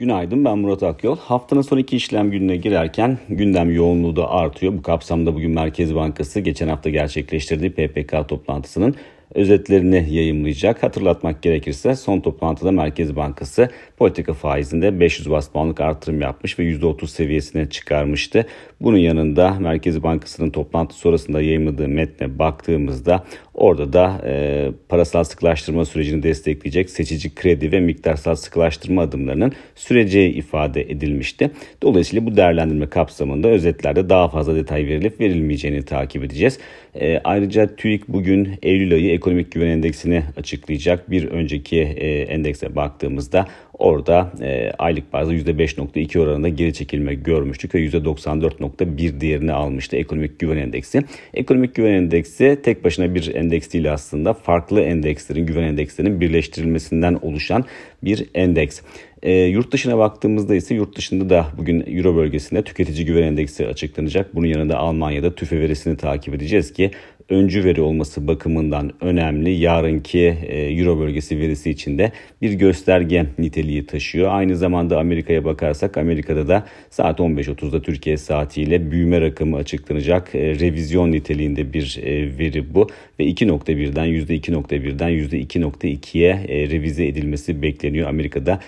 Günaydın ben Murat Akyol. Haftanın son iki işlem gününe girerken gündem yoğunluğu da artıyor. Bu kapsamda bugün Merkez Bankası geçen hafta gerçekleştirdiği PPK toplantısının özetlerini yayımlayacak. Hatırlatmak gerekirse son toplantıda Merkez Bankası politika faizinde 500 bas puanlık artırım yapmış ve %30 seviyesine çıkarmıştı. Bunun yanında Merkez Bankası'nın toplantı sonrasında yayımladığı metne baktığımızda orada da e, parasal sıkılaştırma sürecini destekleyecek seçici kredi ve miktarsal sıkılaştırma adımlarının süreceği ifade edilmişti. Dolayısıyla bu değerlendirme kapsamında özetlerde daha fazla detay verilip verilmeyeceğini takip edeceğiz. E, ayrıca TÜİK bugün Eylül ayı ekonomik güven endeksini açıklayacak. Bir önceki e, endekse baktığımızda orada e, aylık bazda %5.2 oranında geri çekilme görmüştük ve %94.1 değerini almıştı ekonomik güven endeksi. Ekonomik güven endeksi tek başına bir endeks değil aslında farklı endekslerin, güven endekslerinin birleştirilmesinden oluşan bir endeks. E, yurt dışına baktığımızda ise yurt dışında da bugün Euro bölgesinde tüketici güven endeksi açıklanacak. Bunun yanında Almanya'da tüfe verisini takip edeceğiz ki öncü veri olması bakımından önemli. Yarınki e, Euro bölgesi verisi içinde bir gösterge niteliği taşıyor. Aynı zamanda Amerika'ya bakarsak Amerika'da da saat 15.30'da Türkiye saatiyle büyüme rakamı açıklanacak. E, revizyon niteliğinde bir e, veri bu ve 2.1'den %2.1'den %2.2'ye revize edilmesi bekleniyor. Amerika'da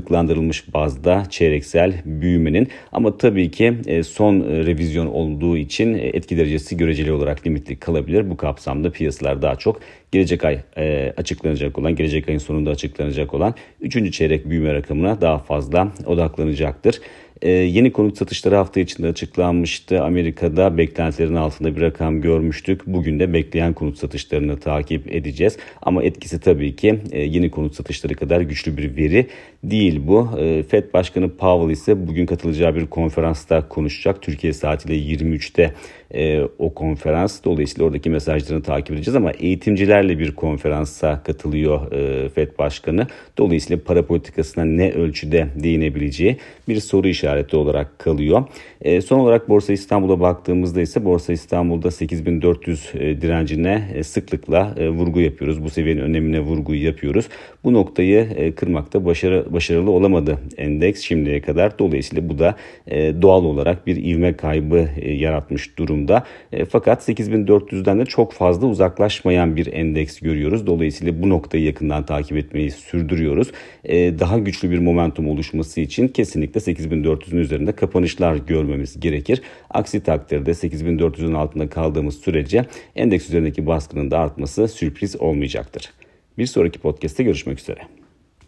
yıllıklandırılmış bazda çeyreksel büyümenin ama tabii ki son revizyon olduğu için etki derecesi göreceli olarak limitli kalabilir. Bu kapsamda piyasalar daha çok gelecek ay e, açıklanacak olan, gelecek ayın sonunda açıklanacak olan 3. çeyrek büyüme rakamına daha fazla odaklanacaktır. E, yeni konut satışları hafta içinde açıklanmıştı. Amerika'da beklentilerin altında bir rakam görmüştük. Bugün de bekleyen konut satışlarını takip edeceğiz. Ama etkisi tabii ki e, yeni konut satışları kadar güçlü bir veri değil bu. E, Fed Başkanı Powell ise bugün katılacağı bir konferansta konuşacak. Türkiye saatiyle 23'te e, o konferans. Dolayısıyla oradaki mesajlarını takip edeceğiz ama eğitimcilerle bir konferansa katılıyor e, FED Başkanı. Dolayısıyla para politikasına ne ölçüde değinebileceği bir soru işareti olarak kalıyor. E, son olarak Borsa İstanbul'a baktığımızda ise Borsa İstanbul'da 8400 e, direncine e, sıklıkla e, vurgu yapıyoruz. Bu seviyenin önemine vurgu yapıyoruz. Bu noktayı e, kırmakta başarı, başarılı olamadı endeks şimdiye kadar. Dolayısıyla bu da e, doğal olarak bir ivme kaybı e, yaratmış durum durumda. E, fakat 8400'den de çok fazla uzaklaşmayan bir endeks görüyoruz. Dolayısıyla bu noktayı yakından takip etmeyi sürdürüyoruz. E, daha güçlü bir momentum oluşması için kesinlikle 8400'ün üzerinde kapanışlar görmemiz gerekir. Aksi takdirde 8400'ün altında kaldığımız sürece endeks üzerindeki baskının da artması sürpriz olmayacaktır. Bir sonraki podcast'te görüşmek üzere.